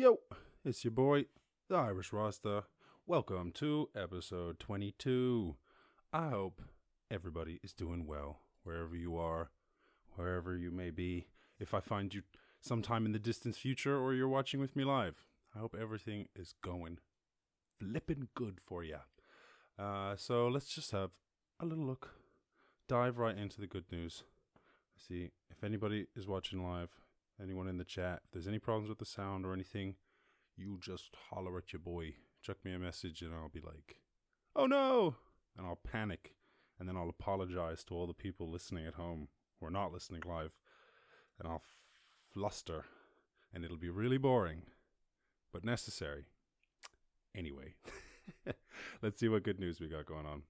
Yo, it's your boy, the Irish Rasta. Welcome to episode 22. I hope everybody is doing well wherever you are, wherever you may be. If I find you sometime in the distant future or you're watching with me live, I hope everything is going flippin' good for you. Uh, so let's just have a little look, dive right into the good news. See if anybody is watching live, anyone in the chat, if there's any problems with the sound or anything, you just holler at your boy. Chuck me a message and I'll be like, oh no! And I'll panic. And then I'll apologize to all the people listening at home who are not listening live. And I'll fluster. And it'll be really boring, but necessary. Anyway, let's see what good news we got going on.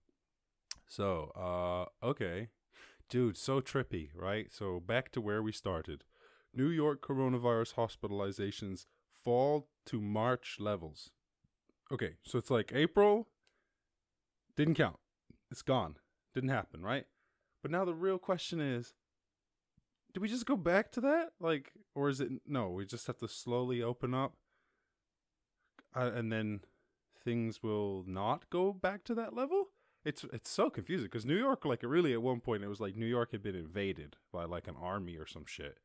So, uh, okay. Dude, so trippy, right? So, back to where we started. New York coronavirus hospitalizations fall to March levels. Okay, so it's like April didn't count. It's gone. Didn't happen, right? But now the real question is do we just go back to that? Like, or is it no? We just have to slowly open up uh, and then things will not go back to that level? It's it's so confusing because New York, like, really at one point, it was like New York had been invaded by like an army or some shit,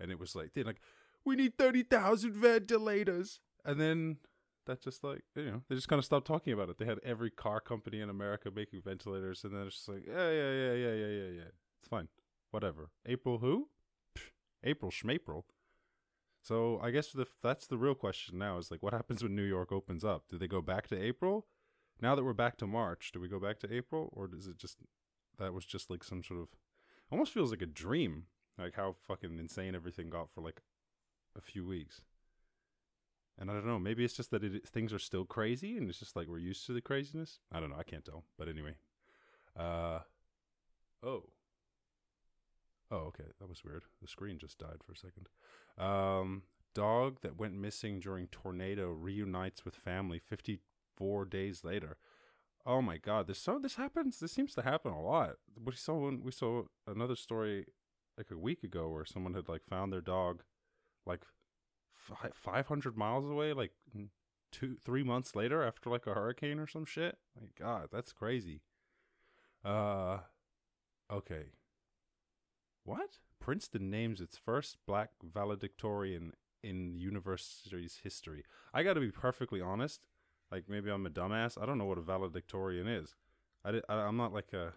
and it was like they're like, we need thirty thousand ventilators, and then that just like you know they just kind of stopped talking about it. They had every car company in America making ventilators, and then it's just like yeah yeah yeah yeah yeah yeah yeah, it's fine, whatever. April who? Pff, April Schmapril. So I guess the, that's the real question now is like what happens when New York opens up? Do they go back to April? Now that we're back to March, do we go back to April or does it just that was just like some sort of almost feels like a dream, like how fucking insane everything got for like a few weeks. And I don't know, maybe it's just that it, things are still crazy and it's just like we're used to the craziness. I don't know, I can't tell. But anyway. Uh oh. Oh, okay. That was weird. The screen just died for a second. Um, dog that went missing during tornado reunites with family 54 days later. Oh my god, this so this happens. This seems to happen a lot. We saw one, we saw another story like a week ago where someone had like found their dog like fi- 500 miles away like two 3 months later after like a hurricane or some shit. My god, that's crazy. Uh okay. What? Princeton names its first black valedictorian in the university's history. I got to be perfectly honest. Like maybe I'm a dumbass. I don't know what a valedictorian is. I, di- I am not like a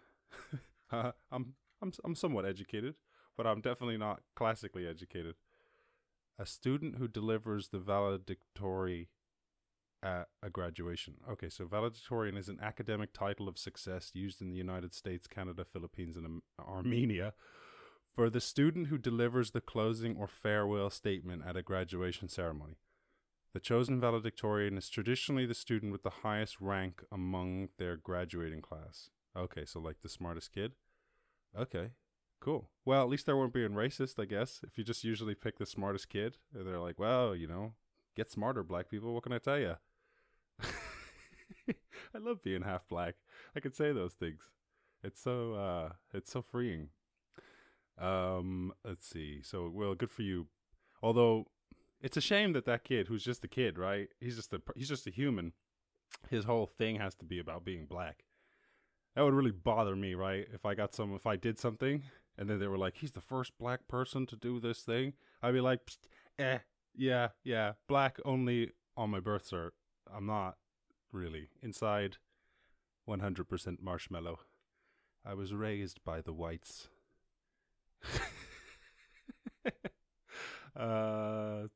I'm I'm I'm somewhat educated, but I'm definitely not classically educated. A student who delivers the valedictory at a graduation. Okay, so valedictorian is an academic title of success used in the United States, Canada, Philippines, and Armenia for the student who delivers the closing or farewell statement at a graduation ceremony. The chosen valedictorian is traditionally the student with the highest rank among their graduating class. Okay, so like the smartest kid? Okay, cool. Well, at least they weren't being racist, I guess. If you just usually pick the smartest kid, they're like, well, you know, get smarter, black people. What can I tell you? I love being half black. I could say those things. It's so uh it's so freeing. Um, let's see. So, well, good for you. Although it's a shame that that kid, who's just a kid, right? He's just a he's just a human. His whole thing has to be about being black. That would really bother me, right? If I got some, if I did something, and then they were like, "He's the first black person to do this thing," I'd be like, "Eh, yeah, yeah, black only on my birth cert. I'm not really inside, 100% marshmallow. I was raised by the whites." uh,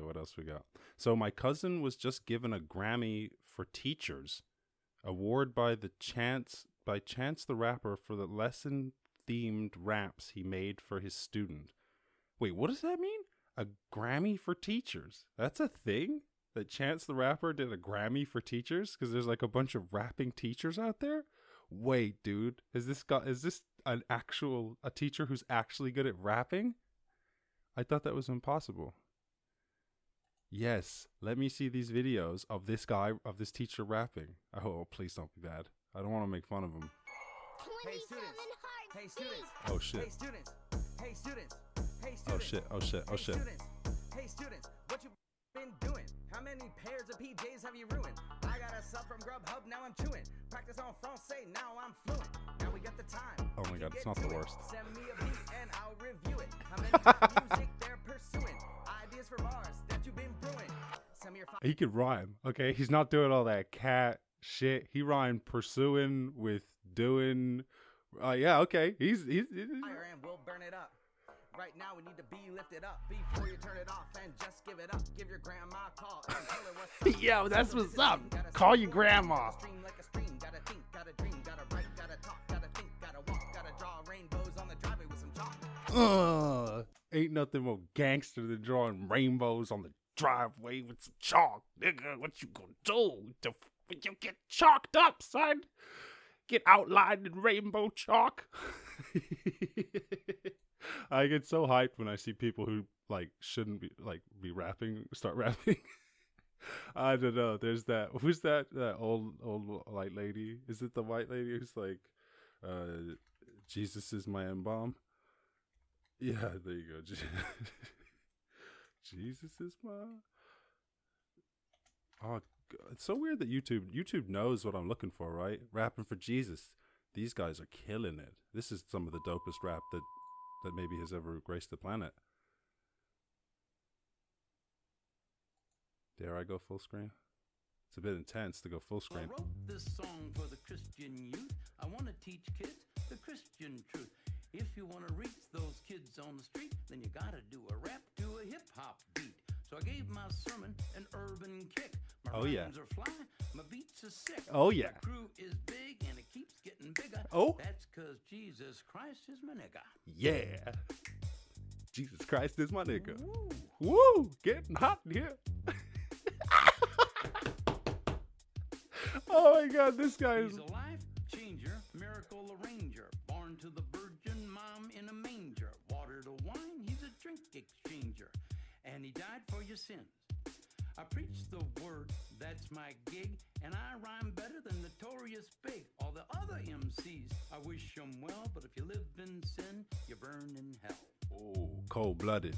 what else we got? So my cousin was just given a Grammy for Teachers award by the Chance by Chance the Rapper for the lesson themed raps he made for his student. Wait, what does that mean? A Grammy for Teachers? That's a thing? That Chance the Rapper did a Grammy for teachers because there's like a bunch of rapping teachers out there. Wait, dude, is this got is this an actual a teacher who's actually good at rapping? I thought that was impossible. Yes, let me see these videos of this guy of this teacher rapping. Oh, please don't be bad. I don't want to make fun of him. Hey students. Hey students. Oh shit. Hey students. Hey students. Hey oh, students. Oh shit. Oh shit. Oh Hey students. Hey students. What you been doing? How many pairs of PJs have you ruined? I got a sub from Grubhub, now I'm chewing. Practice on Francais, now I'm fluent. Now we got the time. Oh my God, it's not the it. worst. Send me a beat and I'll review it. How many music they're pursuing? Ideas for bars that you've been brewing. Send me your He could rhyme. Okay, he's not doing all that cat shit. He rhymed pursuing with doing. Uh, yeah, okay. He's he's. he's fire and we'll burn it up. Right now we need to be lifted up before you turn it off and just give it up. Give your grandma a call and tell her what's up. Yo, that's Social what's up. gotta Call your grandma. gotta Stream like a stream, gotta think, gotta dream, gotta write, gotta talk, gotta think, gotta walk, gotta draw rainbows on the driveway with some chalk. Ugh. Ain't nothing more gangster than drawing rainbows on the driveway with some chalk, nigga. What you gonna do? When you get chalked up, son? Get outlined in rainbow chalk. I get so hyped when I see people who like shouldn't be like be rapping start rapping. I don't know. There's that. Who's that? That old old white lady? Is it the white lady who's like, uh, Jesus is my embalm? Yeah, there you go. Jesus is my. Oh, it's so weird that YouTube YouTube knows what I'm looking for, right? Rapping for Jesus. These guys are killing it. This is some of the dopest rap that that maybe has ever graced the planet. Dare I go full screen? It's a bit intense to go full Well, I screen. wrote this song for the Christian youth. I want to teach kids the Christian truth. If you want to reach those kids on the street, then you got to do a rap to a hip hop beat. So I gave my sermon an urban kick. My Oh, yeah. are fly, my beats are sick. Oh, yeah. My crew is big and it keeps getting bigger. Oh. That's because Jesus Christ is my nigga. Yeah. Jesus Christ is my nigga. Woo. Woo! Getting hot in here. oh my god, this guy is. He's a life changer, miracle arranger. Born to the virgin mom in a manger. Water to wine, he's a drink exchanger. And he died your sins. I preach the word, that's my gig. And I rhyme better than Notorious Big. All the other MCs, I wish them well. But if you live in sin, you burn in hell. Oh, cold blooded.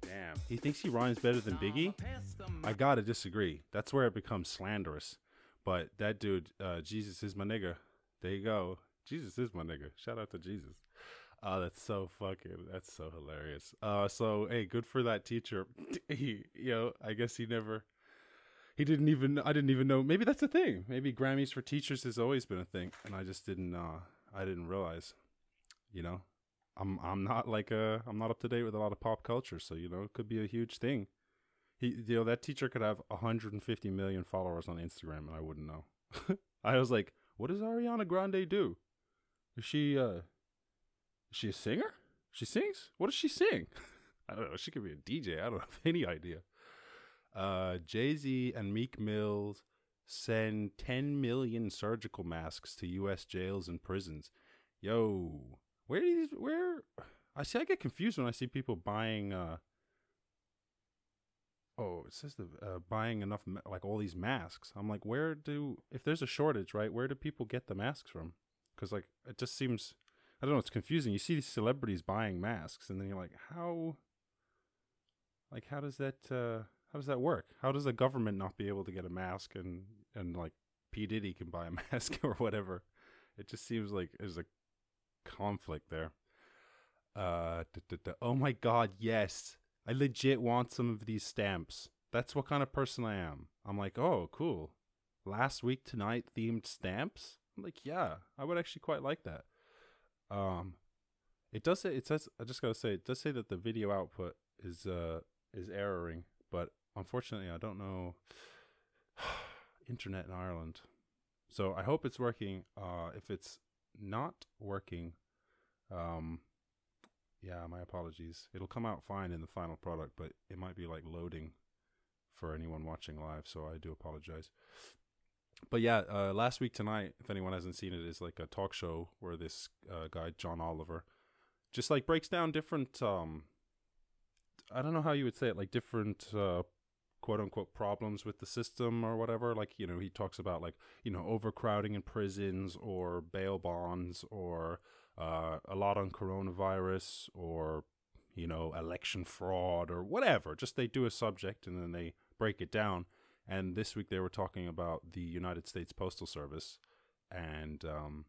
Damn. He thinks he rhymes better than Biggie? I'ma pass the I gotta disagree. That's where it becomes slanderous. But that dude, uh, Jesus is my nigga. There you go. Jesus is my nigga. Shout out to Jesus. Oh, that's so fucking. That's so hilarious. Uh, so hey, good for that teacher. he, you know, I guess he never. He didn't even. I didn't even know. Maybe that's a thing. Maybe Grammys for teachers has always been a thing, and I just didn't. Uh, I didn't realize. You know, I'm. I'm not like a. I'm not up to date with a lot of pop culture, so you know, it could be a huge thing. He, you know, that teacher could have 150 million followers on Instagram, and I wouldn't know. I was like, what does Ariana Grande do? Is she, uh, is she a singer? She sings? What does she sing? I don't know. She could be a DJ. I don't have any idea. Uh, Jay Z and Meek Mills send 10 million surgical masks to U.S. jails and prisons. Yo, where these, where, I see, I get confused when I see people buying, uh, Oh, it says the uh, buying enough ma- like all these masks. I'm like, where do if there's a shortage, right? Where do people get the masks from? Because like it just seems, I don't know. It's confusing. You see these celebrities buying masks, and then you're like, how? Like, how does that? Uh, how does that work? How does the government not be able to get a mask, and and like P Diddy can buy a mask or whatever? It just seems like there's a conflict there. Uh, duh, duh, duh. oh my god, yes. I legit want some of these stamps. That's what kind of person I am. I'm like, oh, cool. Last week tonight themed stamps. I'm like, yeah, I would actually quite like that. Um, it does say it says. I just gotta say it does say that the video output is uh is erroring, but unfortunately, I don't know internet in Ireland. So I hope it's working. Uh, if it's not working, um, yeah, my apologies. It'll come out fine in the final product, but it might be like loading for anyone watching live, so I do apologize. But yeah, uh, last week tonight, if anyone hasn't seen it, is like a talk show where this uh, guy John Oliver just like breaks down different. Um, I don't know how you would say it, like different uh, quote unquote problems with the system or whatever. Like you know, he talks about like you know overcrowding in prisons or bail bonds or uh, a lot on coronavirus or you know, election fraud or whatever. Just they do a subject and then they break it down. And this week they were talking about the United States Postal Service and um,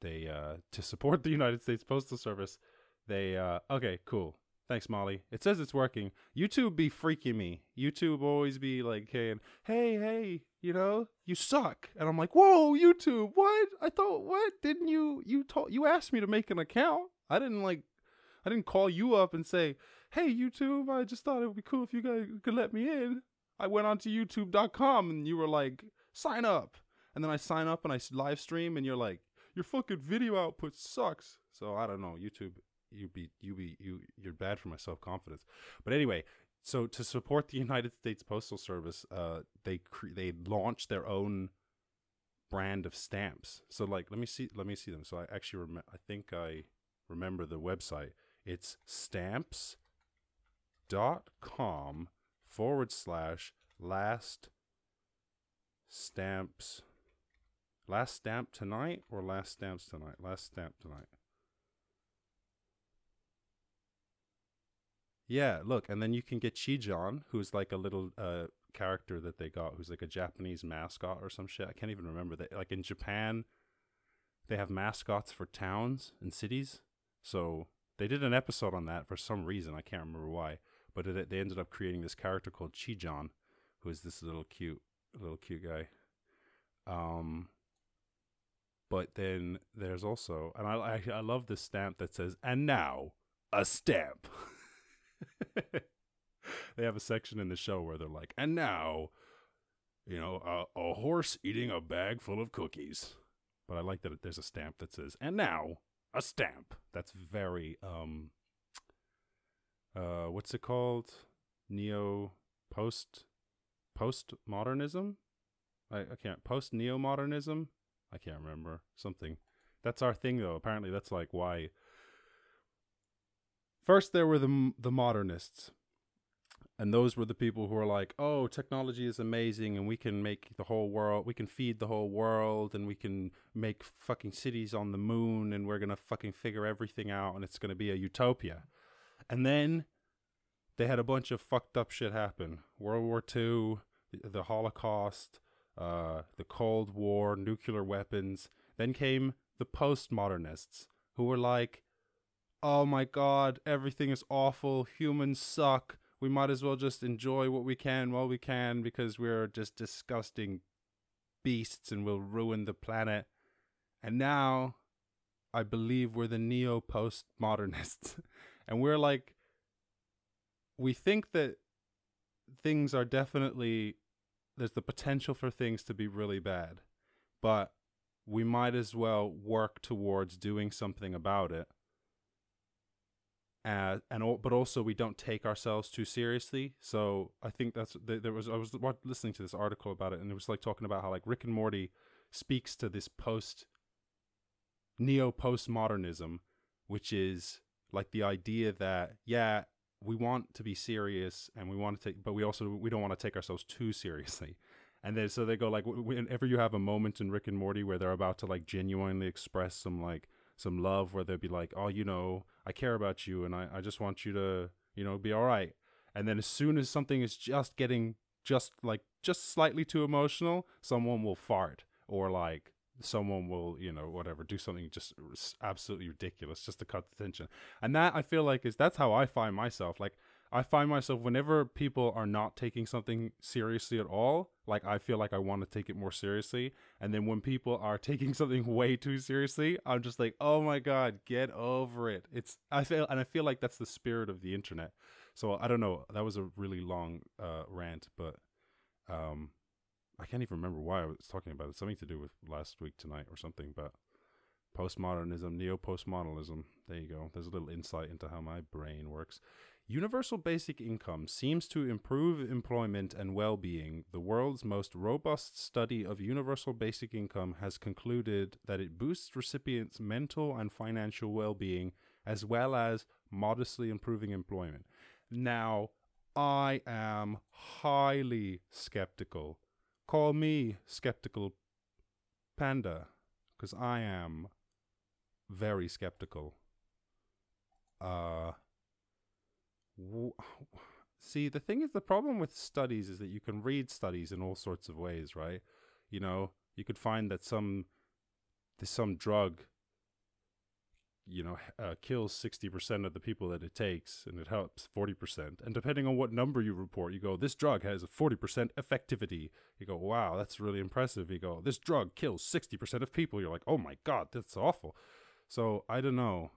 they uh, to support the United States Postal Service. They uh, okay, cool. Thanks, Molly. It says it's working. YouTube be freaking me. YouTube always be like saying, "Hey, hey, you know, you suck," and I'm like, "Whoa, YouTube, what? I thought what? Didn't you you told you asked me to make an account? I didn't like, I didn't call you up and say, "Hey, YouTube, I just thought it would be cool if you guys could let me in." I went onto YouTube.com and you were like, "Sign up," and then I sign up and I live stream, and you're like, "Your fucking video output sucks." So I don't know, YouTube you be you be you you're bad for my self confidence. But anyway, so to support the United States Postal Service, uh, they cre- they launched their own brand of stamps. So like, let me see, let me see them. So I actually rem- I think I remember the website. It's stamps dot com forward slash last stamps last stamp tonight or last stamps tonight last stamp tonight Yeah, look, and then you can get Chiijohn, who's like a little uh, character that they got, who's like a Japanese mascot or some shit. I can't even remember that. Like in Japan, they have mascots for towns and cities. So they did an episode on that for some reason. I can't remember why, but it, they ended up creating this character called Chiijohn, who is this little cute, little cute guy. Um, but then there's also, and I, I, I love this stamp that says, "And now a stamp." they have a section in the show where they're like, and now, you know, a, a horse eating a bag full of cookies. But I like that there's a stamp that says, and now a stamp. That's very, um, uh, what's it called? Neo post post modernism. I, I can't post neo modernism. I can't remember something. That's our thing though. Apparently, that's like why First, there were the the modernists, and those were the people who were like, "Oh, technology is amazing, and we can make the whole world, we can feed the whole world, and we can make fucking cities on the moon, and we're gonna fucking figure everything out, and it's gonna be a utopia." And then they had a bunch of fucked up shit happen: World War II, the, the Holocaust, uh, the Cold War, nuclear weapons. Then came the postmodernists, who were like, oh my god, everything is awful, humans suck. We might as well just enjoy what we can while we can because we're just disgusting beasts and we'll ruin the planet. And now I believe we're the neo postmodernists. and we're like we think that things are definitely there's the potential for things to be really bad. But we might as well work towards doing something about it uh, and but also we don't take ourselves too seriously. So I think that's there was I was listening to this article about it, and it was like talking about how like Rick and Morty speaks to this post neo postmodernism, which is like the idea that yeah we want to be serious and we want to take, but we also we don't want to take ourselves too seriously. And then so they go like whenever you have a moment in Rick and Morty where they're about to like genuinely express some like some love where they'll be like, oh, you know, I care about you and I, I just want you to, you know, be all right. And then as soon as something is just getting just like just slightly too emotional, someone will fart or like someone will, you know, whatever, do something just absolutely ridiculous just to cut the tension. And that I feel like is that's how I find myself. Like I find myself whenever people are not taking something seriously at all, like I feel like I want to take it more seriously. And then when people are taking something way too seriously, I'm just like, oh my God, get over it. It's, I feel, and I feel like that's the spirit of the internet. So I don't know. That was a really long uh, rant, but um, I can't even remember why I was talking about it. Something to do with last week tonight or something, but postmodernism, neo postmodernism. There you go. There's a little insight into how my brain works. Universal basic income seems to improve employment and well being. The world's most robust study of universal basic income has concluded that it boosts recipients' mental and financial well being, as well as modestly improving employment. Now, I am highly skeptical. Call me skeptical panda, because I am very skeptical. Uh, w- see the thing is the problem with studies is that you can read studies in all sorts of ways right you know you could find that some there's some drug you know uh, kills 60% of the people that it takes and it helps 40% and depending on what number you report you go this drug has a 40% effectivity. You go wow that's really impressive. You go this drug kills 60% of people. You're like oh my god that's awful. So i don't know.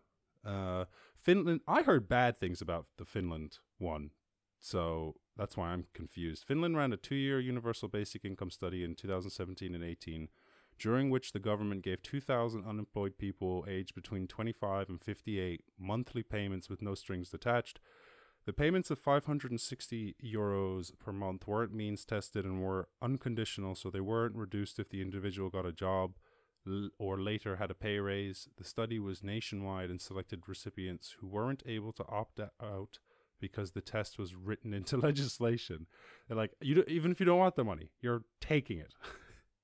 Uh finland i heard bad things about the finland one so that's why i'm confused. Finland ran a two-year universal basic income study in 2017 and 18 during which the government gave 2,000 unemployed people aged between 25 and 58 monthly payments with no strings attached. The payments of 560 euros per month weren't means tested and were unconditional, so they weren't reduced if the individual got a job or later had a pay raise. The study was nationwide and selected recipients who weren't able to opt out because the test was written into legislation. They're like, you don't, even if you don't want the money, you're taking it.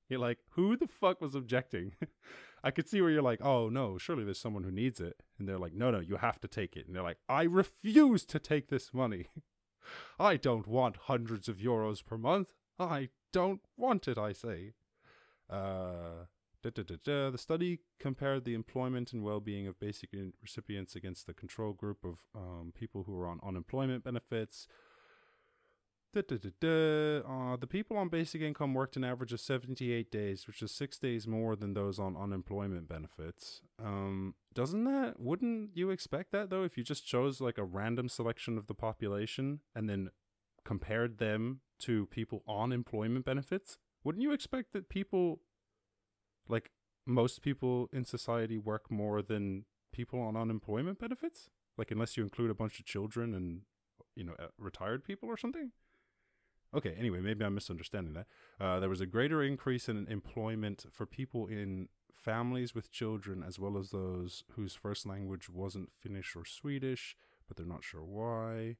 You're like, who the fuck was objecting? I could see where you're like, oh no, surely there's someone who needs it. And they're like, no, no, you have to take it. And they're like, I refuse to take this money. I don't want hundreds of euros per month. I don't want it, I say. Uh, da, da, da. The study compared the employment and well being of basic recipients against the control group of um, people who were on unemployment benefits. Da, da, da. Uh, the people on basic income worked an average of 78 days, which is six days more than those on unemployment benefits. Um, doesn't that, wouldn't you expect that though, if you just chose like a random selection of the population and then compared them to people on employment benefits? Wouldn't you expect that people, like most people in society, work more than people on unemployment benefits? Like, unless you include a bunch of children and, you know, uh, retired people or something? Okay, anyway, maybe I'm misunderstanding that. Uh, there was a greater increase in employment for people in families with children, as well as those whose first language wasn't Finnish or Swedish, but they're not sure why.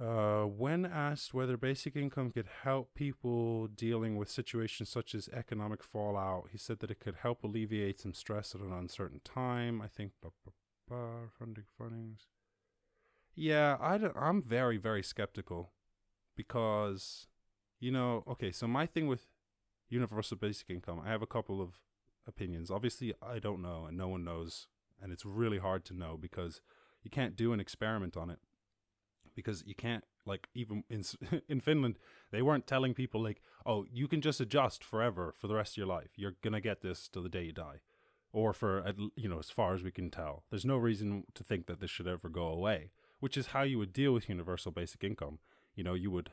Uh, when asked whether basic income could help people dealing with situations such as economic fallout, he said that it could help alleviate some stress at an uncertain time. I think blah, funding fundings. Yeah, I don't, I'm very, very skeptical because, you know, okay, so my thing with universal basic income, I have a couple of opinions. Obviously, I don't know, and no one knows, and it's really hard to know because you can't do an experiment on it because you can't like even in in Finland they weren't telling people like oh you can just adjust forever for the rest of your life. You're gonna get this till the day you die or for you know as far as we can tell. There's no reason to think that this should ever go away which is how you would deal with universal basic income you know you would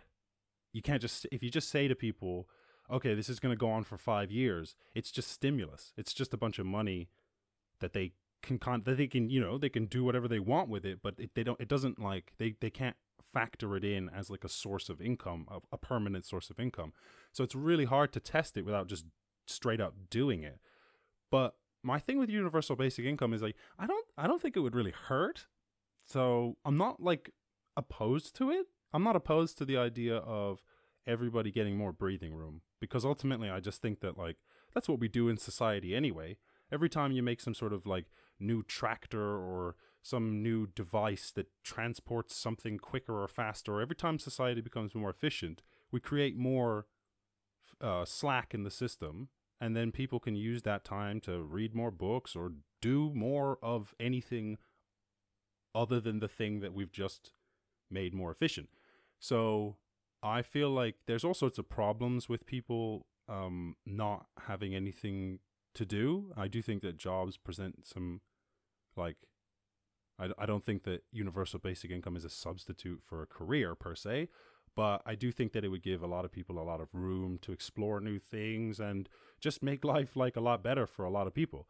you can't just if you just say to people okay this is going to go on for 5 years it's just stimulus. It's just a bunch of money that they can con- that they can you know they can do whatever they want with it but it, they don't it doesn't like they they can't factor it in as like a source of income a, a permanent source of income. So it's really hard to test it without just straight up doing it. But my thing with universal basic income is like i don't i don't think it would really hurt. So i'm not like opposed to it i'm not opposed to the idea of everybody getting more breathing room because ultimately i just think that like that's what we do in society anyway every time you make some sort of like new tractor or some new device that transports something quicker or faster, every time society becomes more efficient, we create more uh, slack in the system, and then people can use that time to read more books or do more of anything other than the thing that we've just made more efficient. So I feel like there's all sorts of problems with people um, not having anything to do. I do think that jobs present some, like, I, I don't think that universal basic income is a substitute for a career per se, but I do think that it would give a lot of people a lot of room to explore new things and just make life like a lot better for a lot of people.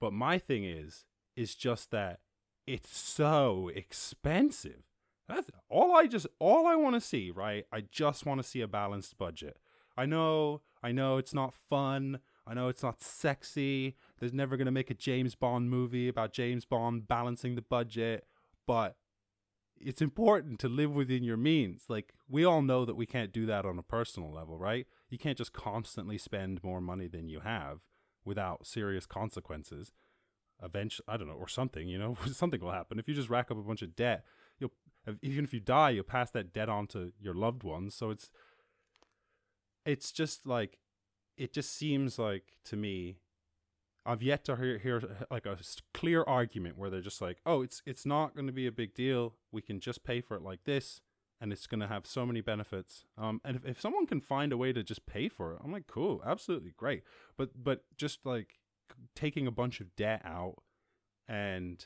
But my thing is, is just that it's so expensive. That's all I just all I want to see, right? I just want to see a balanced budget. I know, I know it's not fun. I know it's not sexy. There's never going to make a James Bond movie about James Bond balancing the budget, but it's important to live within your means. Like we all know that we can't do that on a personal level, right? You can't just constantly spend more money than you have without serious consequences. Eventually, I don't know, or something, you know, something will happen. If you just rack up a bunch of debt, Even if you die, you pass that debt on to your loved ones. So it's it's just like it just seems like to me I've yet to hear, hear like a clear argument where they're just like, "Oh, it's it's not going to be a big deal. We can just pay for it like this, and it's going to have so many benefits." Um, and if, if someone can find a way to just pay for it, I'm like, "Cool, absolutely great." But but just like taking a bunch of debt out and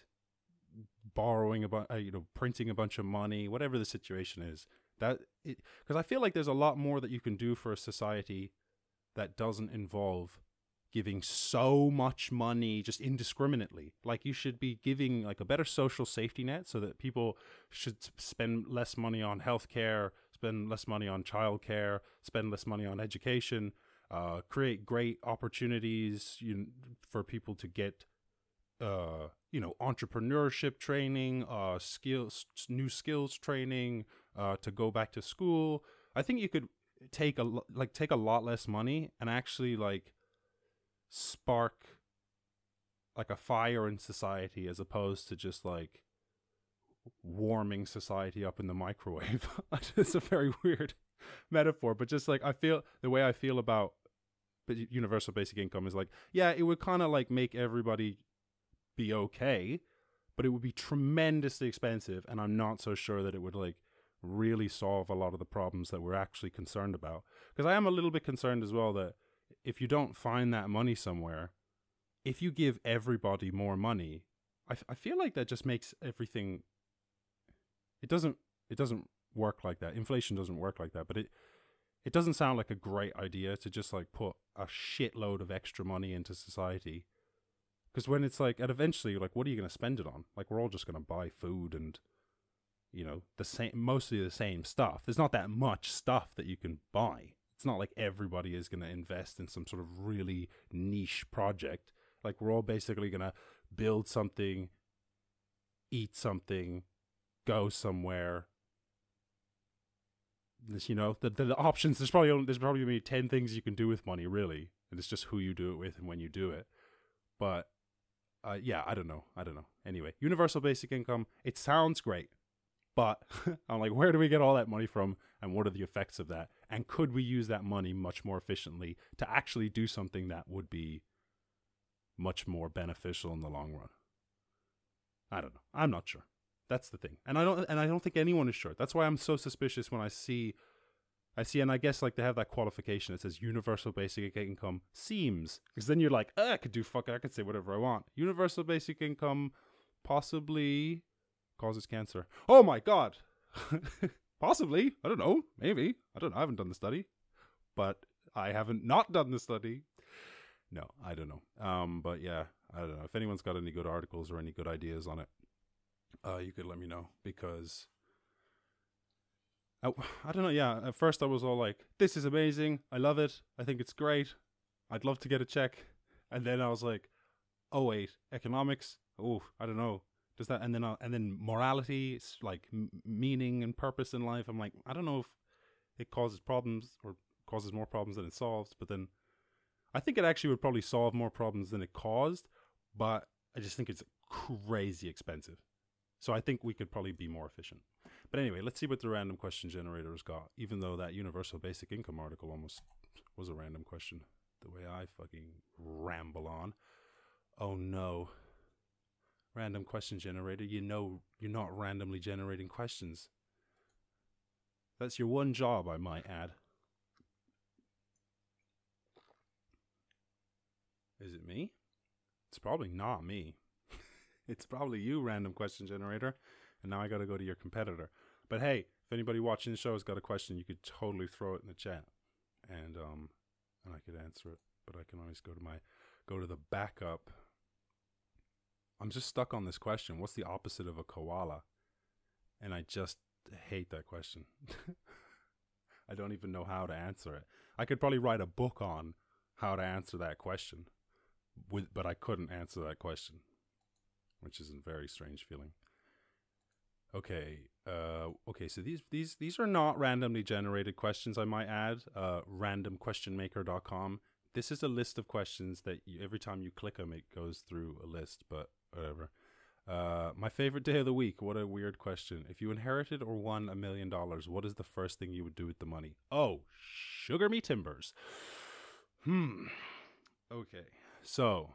borrowing a bunch, uh, you know, printing a bunch of money, whatever the situation is, that because I feel like there's a lot more that you can do for a society that doesn't involve giving so much money just indiscriminately. Like you should be giving like a better social safety net so that people should spend less money on healthcare, spend less money on childcare, spend less money on education, uh, create great opportunities you kn- for people to get uh, you know, entrepreneurship training, uh, skills, new skills training, uh, to go back to school. I think you could take a like take a lot less money and actually like spark like a fire in society as opposed to just like warming society up in the microwave. it's a very weird metaphor, but just like I feel the way I feel about universal basic income is like, yeah, it would kind of like make everybody be okay, but it would be tremendously expensive, and I'm not so sure that it would like really solve a lot of the problems that we're actually concerned about. Because I am a little bit concerned as well that if you don't find that money somewhere, if you give everybody more money, I, f- I feel like that just makes everything. It doesn't. It doesn't work like that. Inflation doesn't work like that. But it. It doesn't sound like a great idea to just like put a shitload of extra money into society. Because when it's like, and eventually, like, what are you going to spend it on? Like, we're all just going to buy food and, you know, the same, mostly the same stuff. There's not that much stuff that you can buy. It's not like everybody is going to invest in some sort of really niche project. Like, we're all basically going to build something, eat something, go somewhere. This, you know, the, the, the options. There's probably only, there's probably maybe ten things you can do with money, really, and it's just who you do it with and when you do it. But uh, yeah, I don't know. I don't know. Anyway, universal basic income. It sounds great, but I'm like, where do we get all that money from, and what are the effects of that? And could we use that money much more efficiently to actually do something that would be much more beneficial in the long run? I don't know. I'm not sure. That's the thing, and I don't, and I don't think anyone is sure. That's why I'm so suspicious when I see, I see, and I guess like they have that qualification. It says universal basic income seems, because then you're like, "Uh, I could do fuck, I could say whatever I want. Universal basic income possibly causes cancer. Oh my god, possibly. I don't know. Maybe I don't know. I haven't done the study, but I haven't not done the study. No, I don't know. Um, but yeah, I don't know if anyone's got any good articles or any good ideas on it uh, you could let me know because I, I don't know. Yeah, at first I was all like, "This is amazing. I love it. I think it's great. I'd love to get a check." And then I was like, "Oh wait, economics. Oh, I don't know. Does that?" And then uh, and then morality, like m- meaning and purpose in life. I'm like, I don't know if it causes problems or causes more problems than it solves. But then I think it actually would probably solve more problems than it caused. But I just think it's crazy expensive. So I think we could probably be more efficient. But anyway, let's see what the random question generator has got. Even though that universal basic income article almost was a random question, the way I fucking ramble on. Oh no. Random question generator, you know you're not randomly generating questions. That's your one job, I might add. Is it me? It's probably not me. it's probably you, random question generator. And now I got to go to your competitor. But hey, if anybody watching the show has got a question, you could totally throw it in the chat, and um, and I could answer it. But I can always go to my go to the backup. I'm just stuck on this question. What's the opposite of a koala? And I just hate that question. I don't even know how to answer it. I could probably write a book on how to answer that question, with, but I couldn't answer that question, which is a very strange feeling. Okay, uh, okay. So these these these are not randomly generated questions. I might add. Uh, randomquestionmaker.com. This is a list of questions that you, every time you click them, it goes through a list. But whatever. Uh, my favorite day of the week. What a weird question. If you inherited or won a million dollars, what is the first thing you would do with the money? Oh, sugar me timbers. Hmm. Okay. So.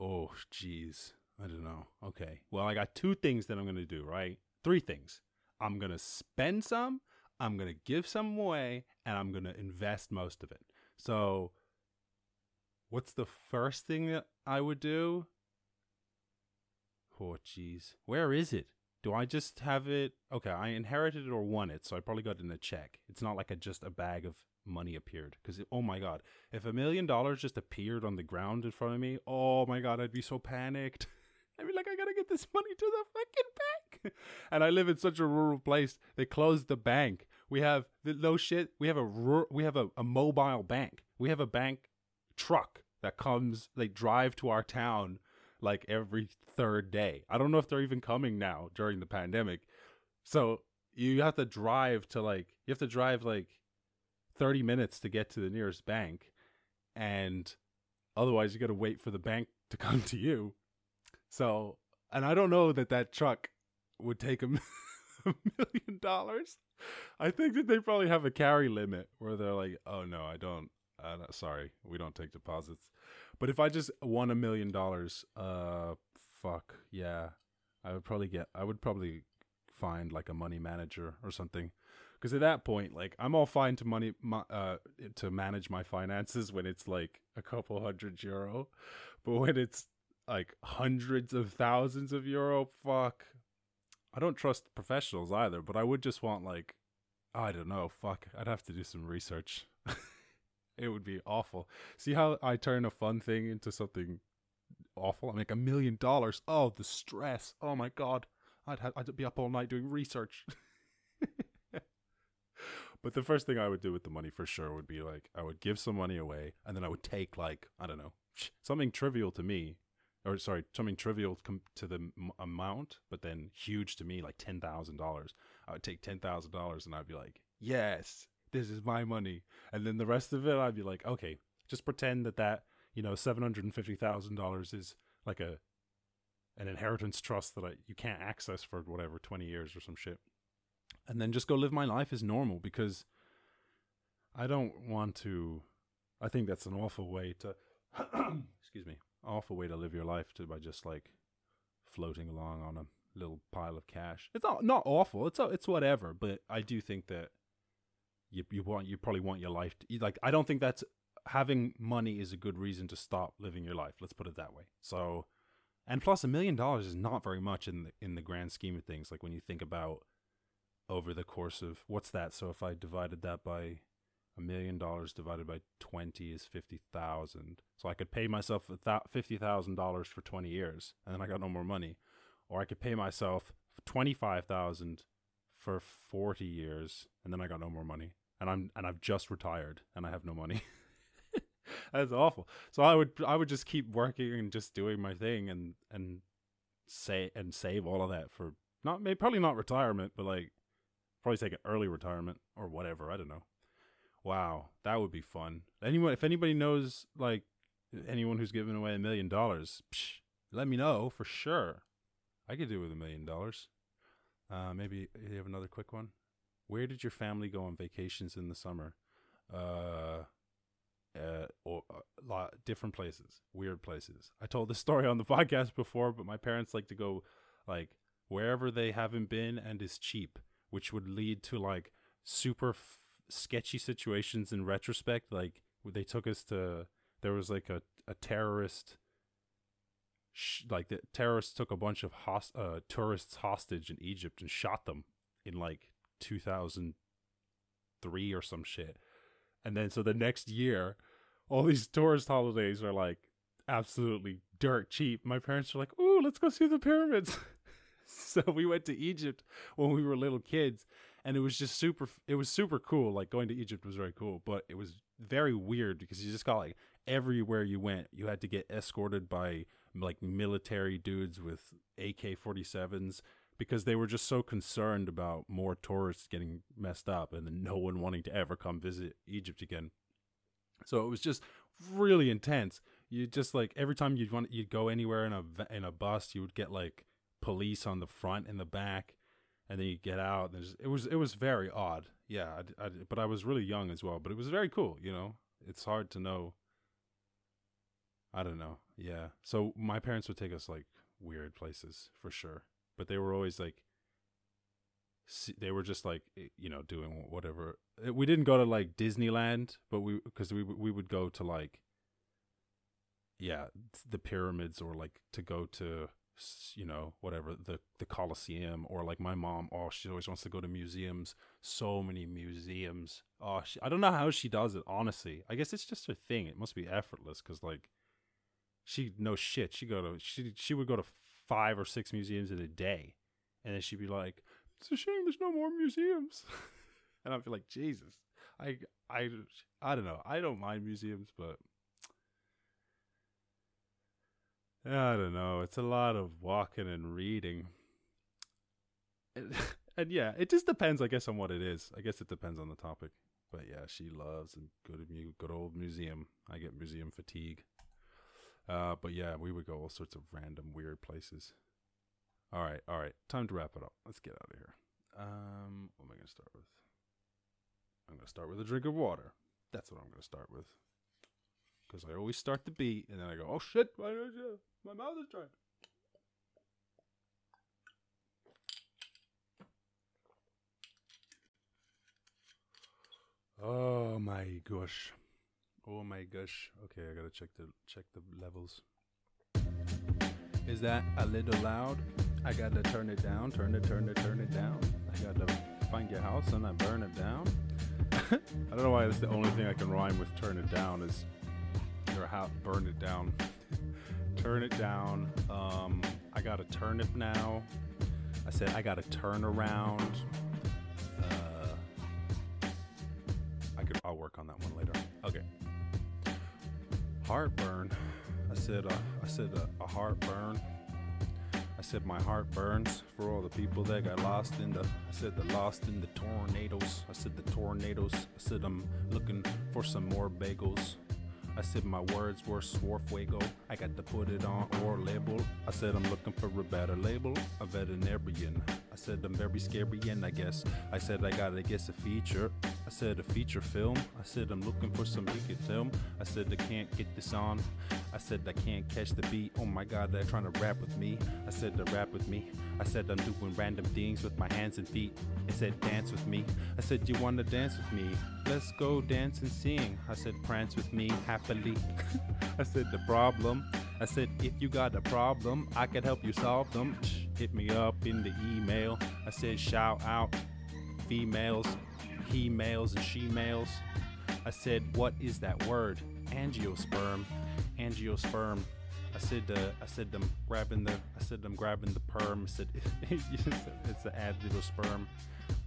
Oh, jeez. I don't know. Okay. Well, I got two things that I'm going to do, right? Three things. I'm going to spend some, I'm going to give some away, and I'm going to invest most of it. So, what's the first thing that I would do? Oh, jeez. Where is it? Do I just have it? Okay, I inherited it or won it, so I probably got it in a check. It's not like a, just a bag of money appeared. Because, oh my god, if a million dollars just appeared on the ground in front of me, oh my god, I'd be so panicked. I'd be like, I gotta get this money to the fucking bank. and I live in such a rural place. They closed the bank. We have the, no shit. We have a we have a, a mobile bank. We have a bank truck that comes. They drive to our town like every third day. I don't know if they're even coming now during the pandemic. So you have to drive to like you have to drive like 30 minutes to get to the nearest bank and otherwise you got to wait for the bank to come to you. So, and I don't know that that truck would take a million dollars. I think that they probably have a carry limit where they're like, "Oh no, I don't. Sorry, we don't take deposits." But if I just won a million dollars, uh, fuck yeah, I would probably get. I would probably find like a money manager or something, because at that point, like I'm all fine to money, my, uh, to manage my finances when it's like a couple hundred euro, but when it's like hundreds of thousands of euro, fuck. I don't trust professionals either, but I would just want like, I don't know, fuck. I'd have to do some research. it would be awful. See how I turn a fun thing into something awful? I make a million dollars. Oh, the stress. Oh my god. I'd ha- I'd be up all night doing research. but the first thing I would do with the money for sure would be like I would give some money away and then I would take like I don't know something trivial to me or sorry something trivial to the amount but then huge to me like $10,000 I would take $10,000 and I'd be like yes this is my money. And then the rest of it, I'd be like, okay, just pretend that that, you know, $750,000 is like a, an inheritance trust that I, you can't access for whatever, 20 years or some shit. And then just go live my life as normal because I don't want to, I think that's an awful way to, excuse me, awful way to live your life to by just like floating along on a little pile of cash. It's not not awful. It's it's whatever, but I do think that you you want you probably want your life to, like I don't think that's having money is a good reason to stop living your life. Let's put it that way. So, and plus a million dollars is not very much in the in the grand scheme of things. Like when you think about over the course of what's that? So if I divided that by a million dollars divided by 20 is 50,000. So I could pay myself $50,000 for 20 years and then I got no more money. Or I could pay myself 25,000 for 40 years and then I got no more money and I'm and I've just retired and I have no money. That's awful. So I would I would just keep working and just doing my thing and and say and save all of that for not maybe probably not retirement, but like probably take an early retirement or whatever. I don't know. Wow, that would be fun. Anyone, if anybody knows like anyone who's giving away a million dollars, let me know for sure. I could do with a million dollars. Uh, maybe you have another quick one. Where did your family go on vacations in the summer? Uh, uh, or uh, lot different places, weird places. I told this story on the podcast before, but my parents like to go like wherever they haven't been and is cheap, which would lead to like super sketchy situations in retrospect. Like they took us to there was like a a terrorist sh- like the terrorists took a bunch of host- uh, tourists hostage in Egypt and shot them in like 2003 or some shit. And then so the next year, all these tourist holidays are like absolutely dirt cheap. My parents were like, "Ooh, let's go see the pyramids." so we went to Egypt when we were little kids, and it was just super. It was super cool. Like going to Egypt was very cool, but it was very weird because you just got like everywhere you went, you had to get escorted by like military dudes with AK 47s because they were just so concerned about more tourists getting messed up and no one wanting to ever come visit Egypt again. So it was just really intense. you just like every time you'd want you'd go anywhere in a in a bus, you would get like police on the front and the back, and then you get out. And it was it was very odd. Yeah, I I but I was really young as well. But it was very cool. You know, it's hard to know. I don't know. Yeah. So my parents would take us like weird places for sure, but they were always like. They were just like eh, you know doing whatever. Eh, We didn't go to like Disneyland, but we because we we would go to like yeah the pyramids or like to go to you know whatever the the Colosseum or like my mom oh she always wants to go to museums so many museums. Oh she, I don't know how she does it honestly. I guess it's just her thing it must be effortless because like she knows shit she go to she she would go to five or six museums in a day and then she'd be like it's a shame there's no more museums. And I'd be like Jesus. I I I don't know I don't mind museums but I don't know. It's a lot of walking and reading. And, and yeah, it just depends, I guess, on what it is. I guess it depends on the topic. But yeah, she loves a good, good old museum. I get museum fatigue. Uh, but yeah, we would go all sorts of random, weird places. All right, all right. Time to wrap it up. Let's get out of here. Um, what am I going to start with? I'm going to start with a drink of water. That's what I'm going to start with because I always start the beat and then I go, oh shit, my, my mouth is dry. Oh my gosh. Oh my gosh. Okay, I gotta check the check the levels. Is that a little loud? I gotta turn it down, turn it, turn it, turn it down. I gotta find your house and I burn it down. I don't know why that's the only thing I can rhyme with turn it down is your house burn it down. turn it down. Um I got a turnip now. I said I got a turn around. Uh I could I'll work on that one later. Okay. Heartburn. I said uh, I said uh, a heartburn. I said my heart burns for all the people that got lost in the. I said the lost in the tornadoes. I said the tornadoes. I said I'm looking for some more bagels. I said my words were swarfuego. I got to put it on or label. I said I'm looking for a better label, a veterinarian. I said I'm very scary and I guess I said I gotta guess a feature. I said a feature film. I said I'm looking for some wicked film. I said I can't get this on. I said I can't catch the beat. Oh my god, they're trying to rap with me. I said to rap with me. I said I'm doing random things with my hands and feet. It said dance with me. I said you wanna dance with me? Let's go dance and sing. I said prance with me happily. I said the problem. I said if you got a problem, I could help you solve them. Hit me up in the email. I said shout out females, he males and she males. I said what is that word? Angiosperm. Angiosperm. I said uh, I said I'm grabbing the I said I'm grabbing the perm. I said it's the angiosperm.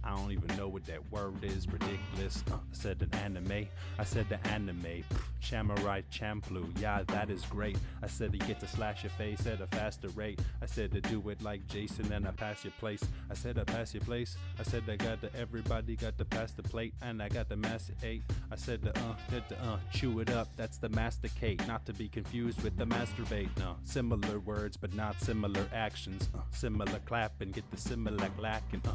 I don't even know what that word is. Ridiculous. Uh, I said an anime. I said the anime. Samurai Champloo. Yeah, that is great. I said you get to slash your face at a faster rate. I said to do it like Jason and I pass your place. I said I pass your place. I said I got to everybody got to pass the plate and I got the master eight. I said the uh did the uh chew it up. That's the masticate, not to be confused with the masturbate. No, similar words but not similar actions. Uh, similar clapping, get the similar lacking. Uh,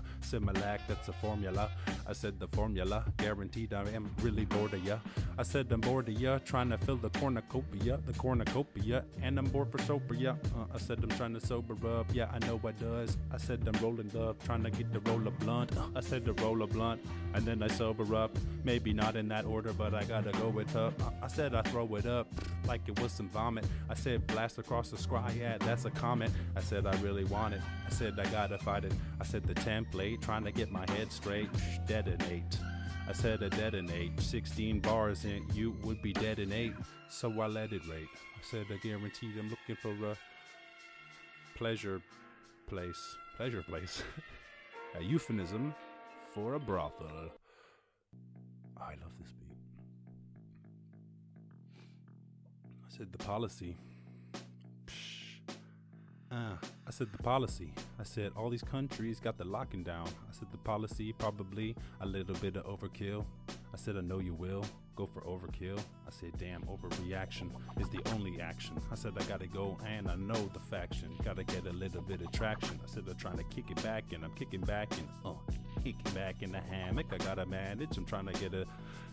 that's a formula. I said the formula, guaranteed I am really bored of ya. I said I'm bored of ya, trying to fill the cornucopia, the cornucopia, and I'm bored for sober ya. Uh, I said I'm trying to sober up, yeah I know I does. I said I'm rolling up, trying to get the roll of blunt. Uh, I said the roll of blunt, and then I sober up. Maybe not in that order, but I gotta go with up. Uh, I said I throw it up like it was some vomit. I said blast across the sky, yeah that's a comment. I said I really want it. I said I gotta fight it. I said the template, trying to get my head straight, detonate. I said a detonate. 16 bars and you would be dead in eight. So I let it rate. I said I guaranteed I'm looking for a pleasure place. Pleasure place. a euphemism for a brothel. I love this beat. I said the policy. Psh. Uh, I said, the policy. I said, all these countries got the locking down. I said, the policy, probably a little bit of overkill. I said, I know you will go for overkill. I said, damn, overreaction is the only action. I said, I gotta go and I know the faction. Gotta get a little bit of traction. I said, I'm trying to kick it back and I'm kicking back and uh, kicking back in the hammock. I gotta manage. I'm trying to get a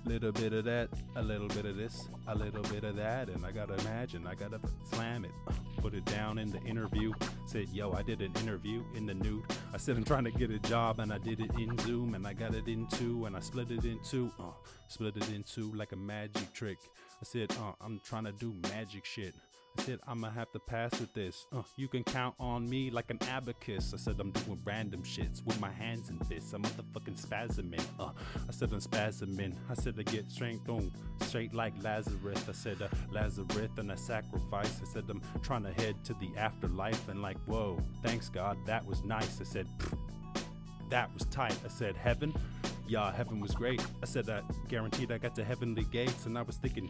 little bit of that, a little bit of this, a little bit of that, and I gotta imagine. I gotta slam it. Uh, put it down in the interview. Said, yo, I did an interview in the nude. I said, I'm trying to get a job and I did it in Zoom and I got it in two and I split it in two. Uh, split it in two like a magic trick. I said, uh, I'm trying to do magic shit. I said, I'ma have to pass with this. Uh, you can count on me like an abacus. I said, I'm doing random shits with my hands and fists. I'm motherfucking spasming. Uh, I said, I'm spasming. I said, I get strength on straight like Lazarus. I said, uh, Lazarus and a sacrifice. I said, I'm trying to head to the afterlife. And like, whoa, thanks God, that was nice. I said, that was tight. I said, heaven? Yeah, heaven was great. I said, I guaranteed I got to heavenly gates. And I was thinking,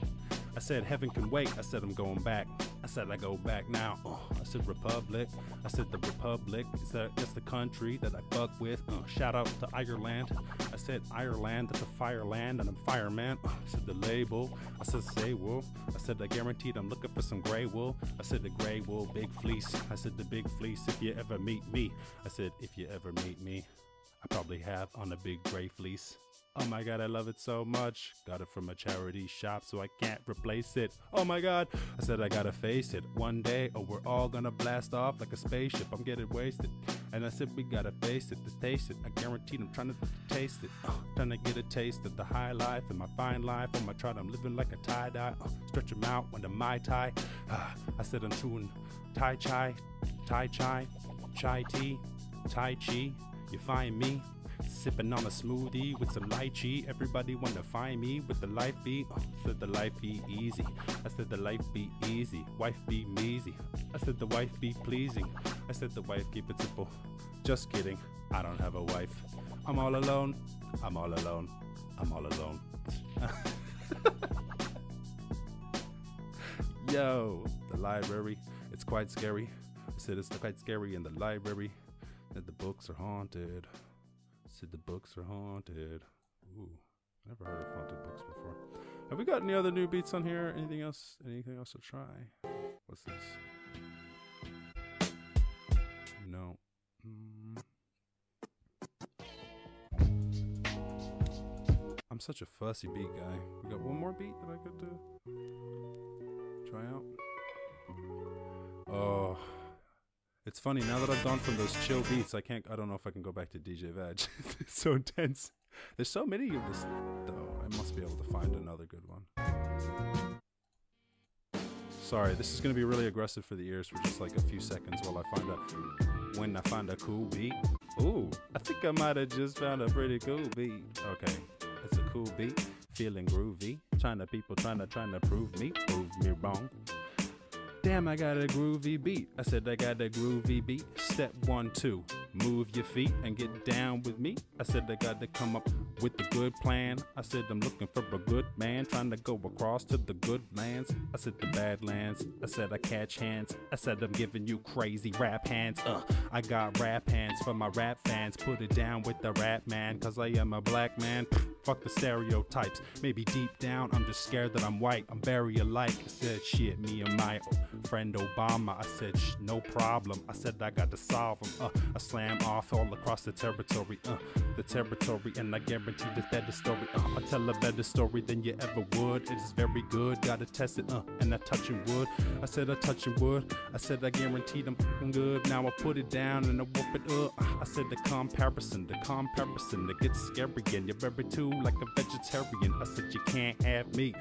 I said, heaven can wait. I said, I'm going back. I said, I go back now. Oh, I said, Republic. I said, the Republic. Is that, that's the country that I fuck with. Uh, shout out to Ireland. I said, Ireland, that's a fire land, and I'm fireman. Uh, I said, the label. I said, say wool. I said, I guaranteed I'm looking for some gray wool. I said, the gray wool, big fleece. I said, the big fleece, if you ever meet me. I said, if you ever meet me. I probably have on a big gray fleece. Oh my god, I love it so much. Got it from a charity shop, so I can't replace it. Oh my god, I said I gotta face it. One day, oh, we're all gonna blast off like a spaceship. I'm getting wasted. And I said we gotta face it, to taste it. I guaranteed I'm trying to taste it. Uh, trying to get a taste of the high life and my fine life. On my trot, I'm living like a tie dye. Uh, stretch them out the Mai Tai. Uh, I said I'm chewing Tai Chai, Tai Chai, Chai Tea, Tai Chi. You find me sipping on a smoothie with some lychee. Everybody wanna find me with the life be. Oh, said the life be easy. I said the life be easy. Wife be measy. I said the wife be pleasing. I said the wife keep it simple. Just kidding. I don't have a wife. I'm all alone. I'm all alone. I'm all alone. Yo, the library. It's quite scary. I said it's quite scary in the library that the books are haunted. Said the books are haunted. Ooh, never heard of haunted books before. Have we got any other new beats on here? Anything else? Anything else to try? What's this? No. Mm. I'm such a fussy beat guy. We got one more beat that I could uh, try out. Oh. It's funny now that I've gone from those chill beats. I can't. I don't know if I can go back to DJ Vag. it's so intense. There's so many of this though. I must be able to find another good one. Sorry, this is gonna be really aggressive for the ears for just like a few seconds while I find a when I find a cool beat. Ooh, I think I might have just found a pretty cool beat. Okay, it's a cool beat, feeling groovy. Trying to people trying to trying to prove me, prove me wrong. Damn, I got a groovy beat. I said I got a groovy beat. Step one, two, move your feet and get down with me. I said I got to come up with a good plan. I said I'm looking for a good man, trying to go across to the good lands. I said the bad lands. I said I catch hands. I said I'm giving you crazy rap hands. Uh, I got rap hands for my rap fans. Put it down with the rap man, cause I am a black man. Fuck the stereotypes. Maybe deep down, I'm just scared that I'm white. I'm very alike. I said shit, me and my friend Obama. I said shh, no problem. I said I got to solve them. Uh, I slam off all across the territory. Uh, the territory, and I guarantee this better story. Uh, I tell a better story than you ever would. It is very good. Gotta test it. Uh, and I touching wood. I said I touching wood. I said I guaranteed I'm good. Now I put it down and I whoop it up. I said the comparison, the comparison, it gets scary and you're very too like a vegetarian. I said you can't have me.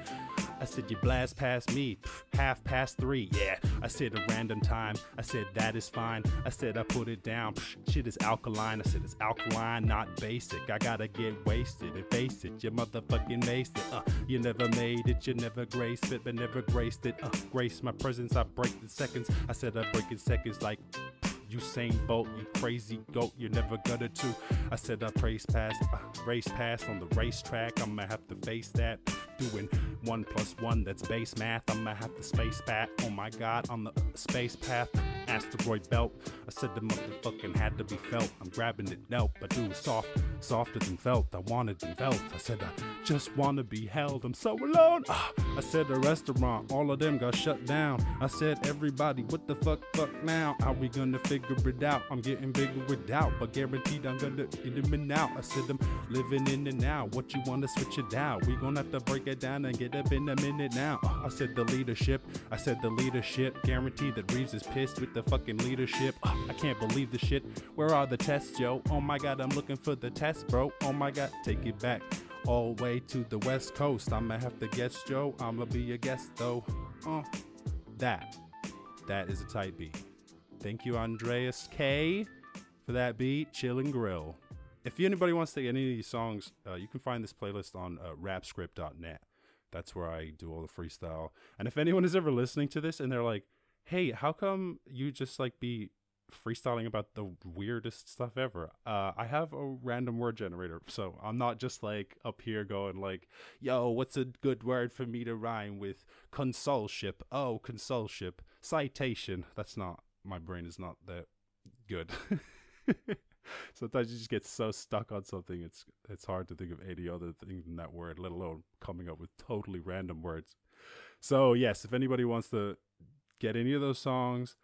I said you blast past me, half past three. Yeah, I said a random time. I said that is fine. I said I put it down. shit is alkaline. I said it's alkaline, not basic. I gotta get wasted and face it. You motherfucking maced it. Uh, you never made it. You never graced it, but never graced it. Uh, grace my presence. I break the seconds. I said I break in seconds like. Usain Bolt, you crazy goat, you're never gonna do. I said I praise past, uh, race past on the racetrack. I'ma have to face that. Doing one plus one, that's base math. I'ma have to space back. Oh my god, on the space path. asteroid belt. I said the motherfucking had to be felt. I'm grabbing it now, but do soft, softer than felt. I wanted and felt. I said I just wanna be held. I'm so alone. Ah, I said a restaurant, all of them got shut down. I said everybody, what the fuck, fuck now? How we gonna figure it out? I'm getting bigger without, but guaranteed I'm gonna in them and out. I said I'm living in the now. What you wanna switch it out? We gonna have to break it down and get up in a minute now. Ah, I said the leadership. I said the leadership. Guaranteed that Reeves is pissed with the fucking leadership. Ah, I can't believe the shit. Where are the tests, yo? Oh my god, I'm looking for the tests, bro. Oh my god, take it back. All the way to the west coast. I'ma have to guess, Joe. I'ma be a guest though. Uh, that. That is a tight beat. Thank you, Andreas K, for that beat. Chill and grill. If anybody wants to get any of these songs, uh, you can find this playlist on uh, rapscript.net. That's where I do all the freestyle. And if anyone is ever listening to this and they're like, "Hey, how come you just like be freestyling about the weirdest stuff ever?" Uh, I have a random word generator, so I'm not just like up here going like, "Yo, what's a good word for me to rhyme with?" Consulship. Oh, consulship. Citation. That's not. My brain is not that good. Sometimes you just get so stuck on something, it's it's hard to think of any other thing than that word, let alone coming up with totally random words. So yes, if anybody wants to get any of those songs,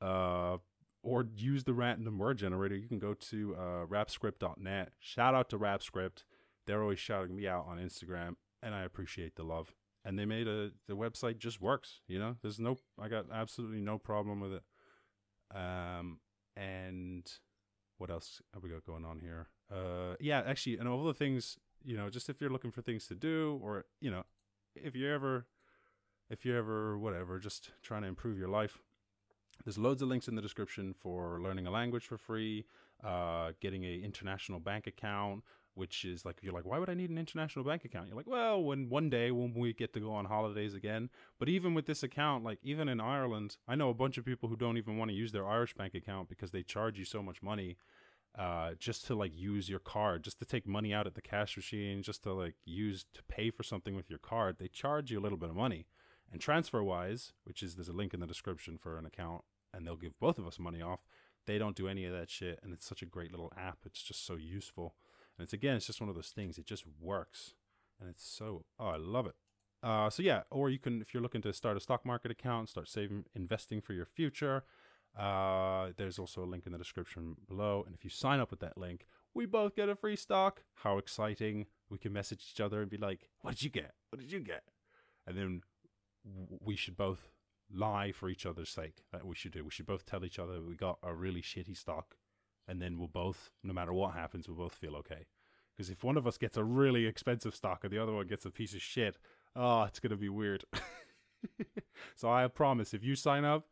uh, or use the random word generator, you can go to uh, rapscript.net. Shout out to Rapscript. They're always shouting me out on Instagram, and I appreciate the love. And they made a the website just works. You know, there's no I got absolutely no problem with it. Um, and what else have we got going on here? Uh, yeah, actually, and all the things, you know, just if you're looking for things to do, or you know, if you're ever, if you're ever, whatever, just trying to improve your life, there's loads of links in the description for learning a language for free, uh, getting a international bank account, which is like you're like, why would I need an international bank account? You're like, well, when one day when we get to go on holidays again. But even with this account, like even in Ireland, I know a bunch of people who don't even want to use their Irish bank account because they charge you so much money uh just to like use your card just to take money out at the cash machine just to like use to pay for something with your card they charge you a little bit of money and TransferWise which is there's a link in the description for an account and they'll give both of us money off they don't do any of that shit and it's such a great little app it's just so useful and it's again, it's just one of those things. It just works, and it's so oh, I love it. Uh, so yeah, or you can if you're looking to start a stock market account, start saving, investing for your future. Uh, there's also a link in the description below, and if you sign up with that link, we both get a free stock. How exciting! We can message each other and be like, "What did you get? What did you get?" And then we should both lie for each other's sake. That we should do. We should both tell each other we got a really shitty stock and then we'll both, no matter what happens, we'll both feel okay. Because if one of us gets a really expensive stock and the other one gets a piece of shit, oh, it's gonna be weird. so I promise, if you sign up,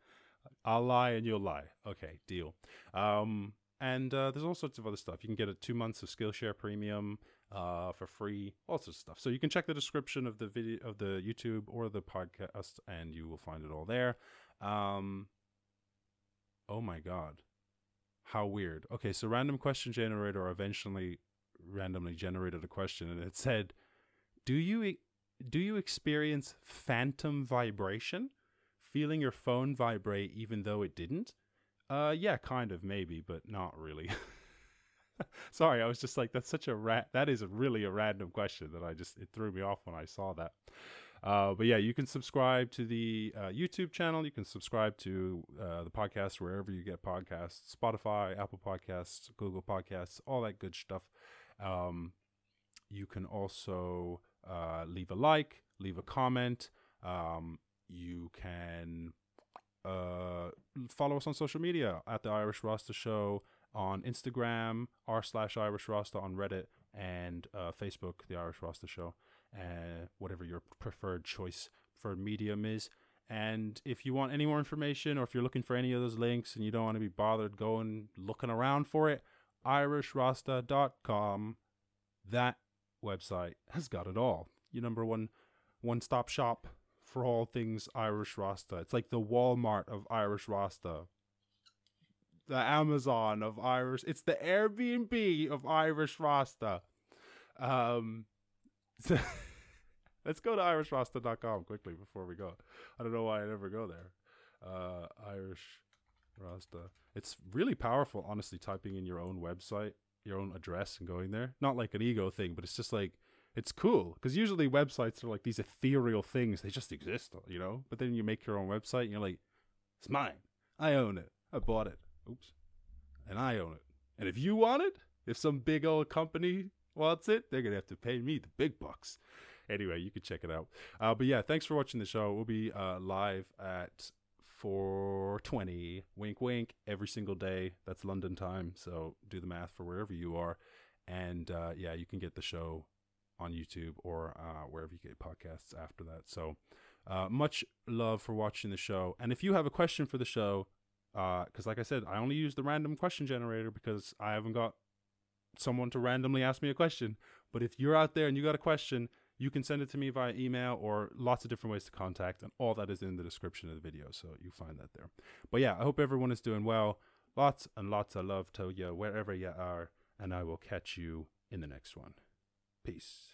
I'll lie and you'll lie. Okay, deal. Um, and uh, there's all sorts of other stuff. You can get a two months of Skillshare Premium uh, for free, all sorts of stuff. So you can check the description of the video of the YouTube or the podcast, and you will find it all there. Um, oh my god, how weird. Okay, so random question generator eventually randomly generated a question and it said, "Do you do you experience phantom vibration? Feeling your phone vibrate even though it didn't?" Uh yeah, kind of maybe, but not really. Sorry, I was just like that's such a rat that is really a random question that I just it threw me off when I saw that. Uh, but yeah, you can subscribe to the uh, YouTube channel. You can subscribe to uh, the podcast wherever you get podcasts Spotify, Apple Podcasts, Google Podcasts, all that good stuff. Um, you can also uh, leave a like, leave a comment. Um, you can uh, follow us on social media at the Irish Rasta Show on Instagram, r slash Irish Rasta on Reddit, and uh, Facebook, the Irish Rasta Show uh, whatever your preferred choice for medium is. And if you want any more information or if you're looking for any of those links and you don't want to be bothered going looking around for it, irishrasta.com. That website has got it all. Your number one one stop shop for all things Irish Rasta. It's like the Walmart of Irish Rasta. The Amazon of Irish. It's the Airbnb of Irish Rasta. Um, so let's go to irishrasta.com quickly before we go. I don't know why I never go there. Uh, Irish Rasta. It's really powerful, honestly, typing in your own website, your own address, and going there. Not like an ego thing, but it's just like it's cool because usually websites are like these ethereal things; they just exist, you know. But then you make your own website, and you're like, "It's mine. I own it. I bought it. Oops, and I own it. And if you want it, if some big old company wants it, they're gonna have to pay me the big bucks." Anyway, you can check it out. Uh, but yeah, thanks for watching the show. We'll be uh, live at 420 wink wink every single day that's london time so do the math for wherever you are and uh, yeah you can get the show on youtube or uh, wherever you get podcasts after that so uh, much love for watching the show and if you have a question for the show because like i said i only use the random question generator because i haven't got someone to randomly ask me a question but if you're out there and you got a question you can send it to me via email or lots of different ways to contact, and all that is in the description of the video, so you find that there. But yeah, I hope everyone is doing well. Lots and lots of love to you wherever you are, and I will catch you in the next one. Peace.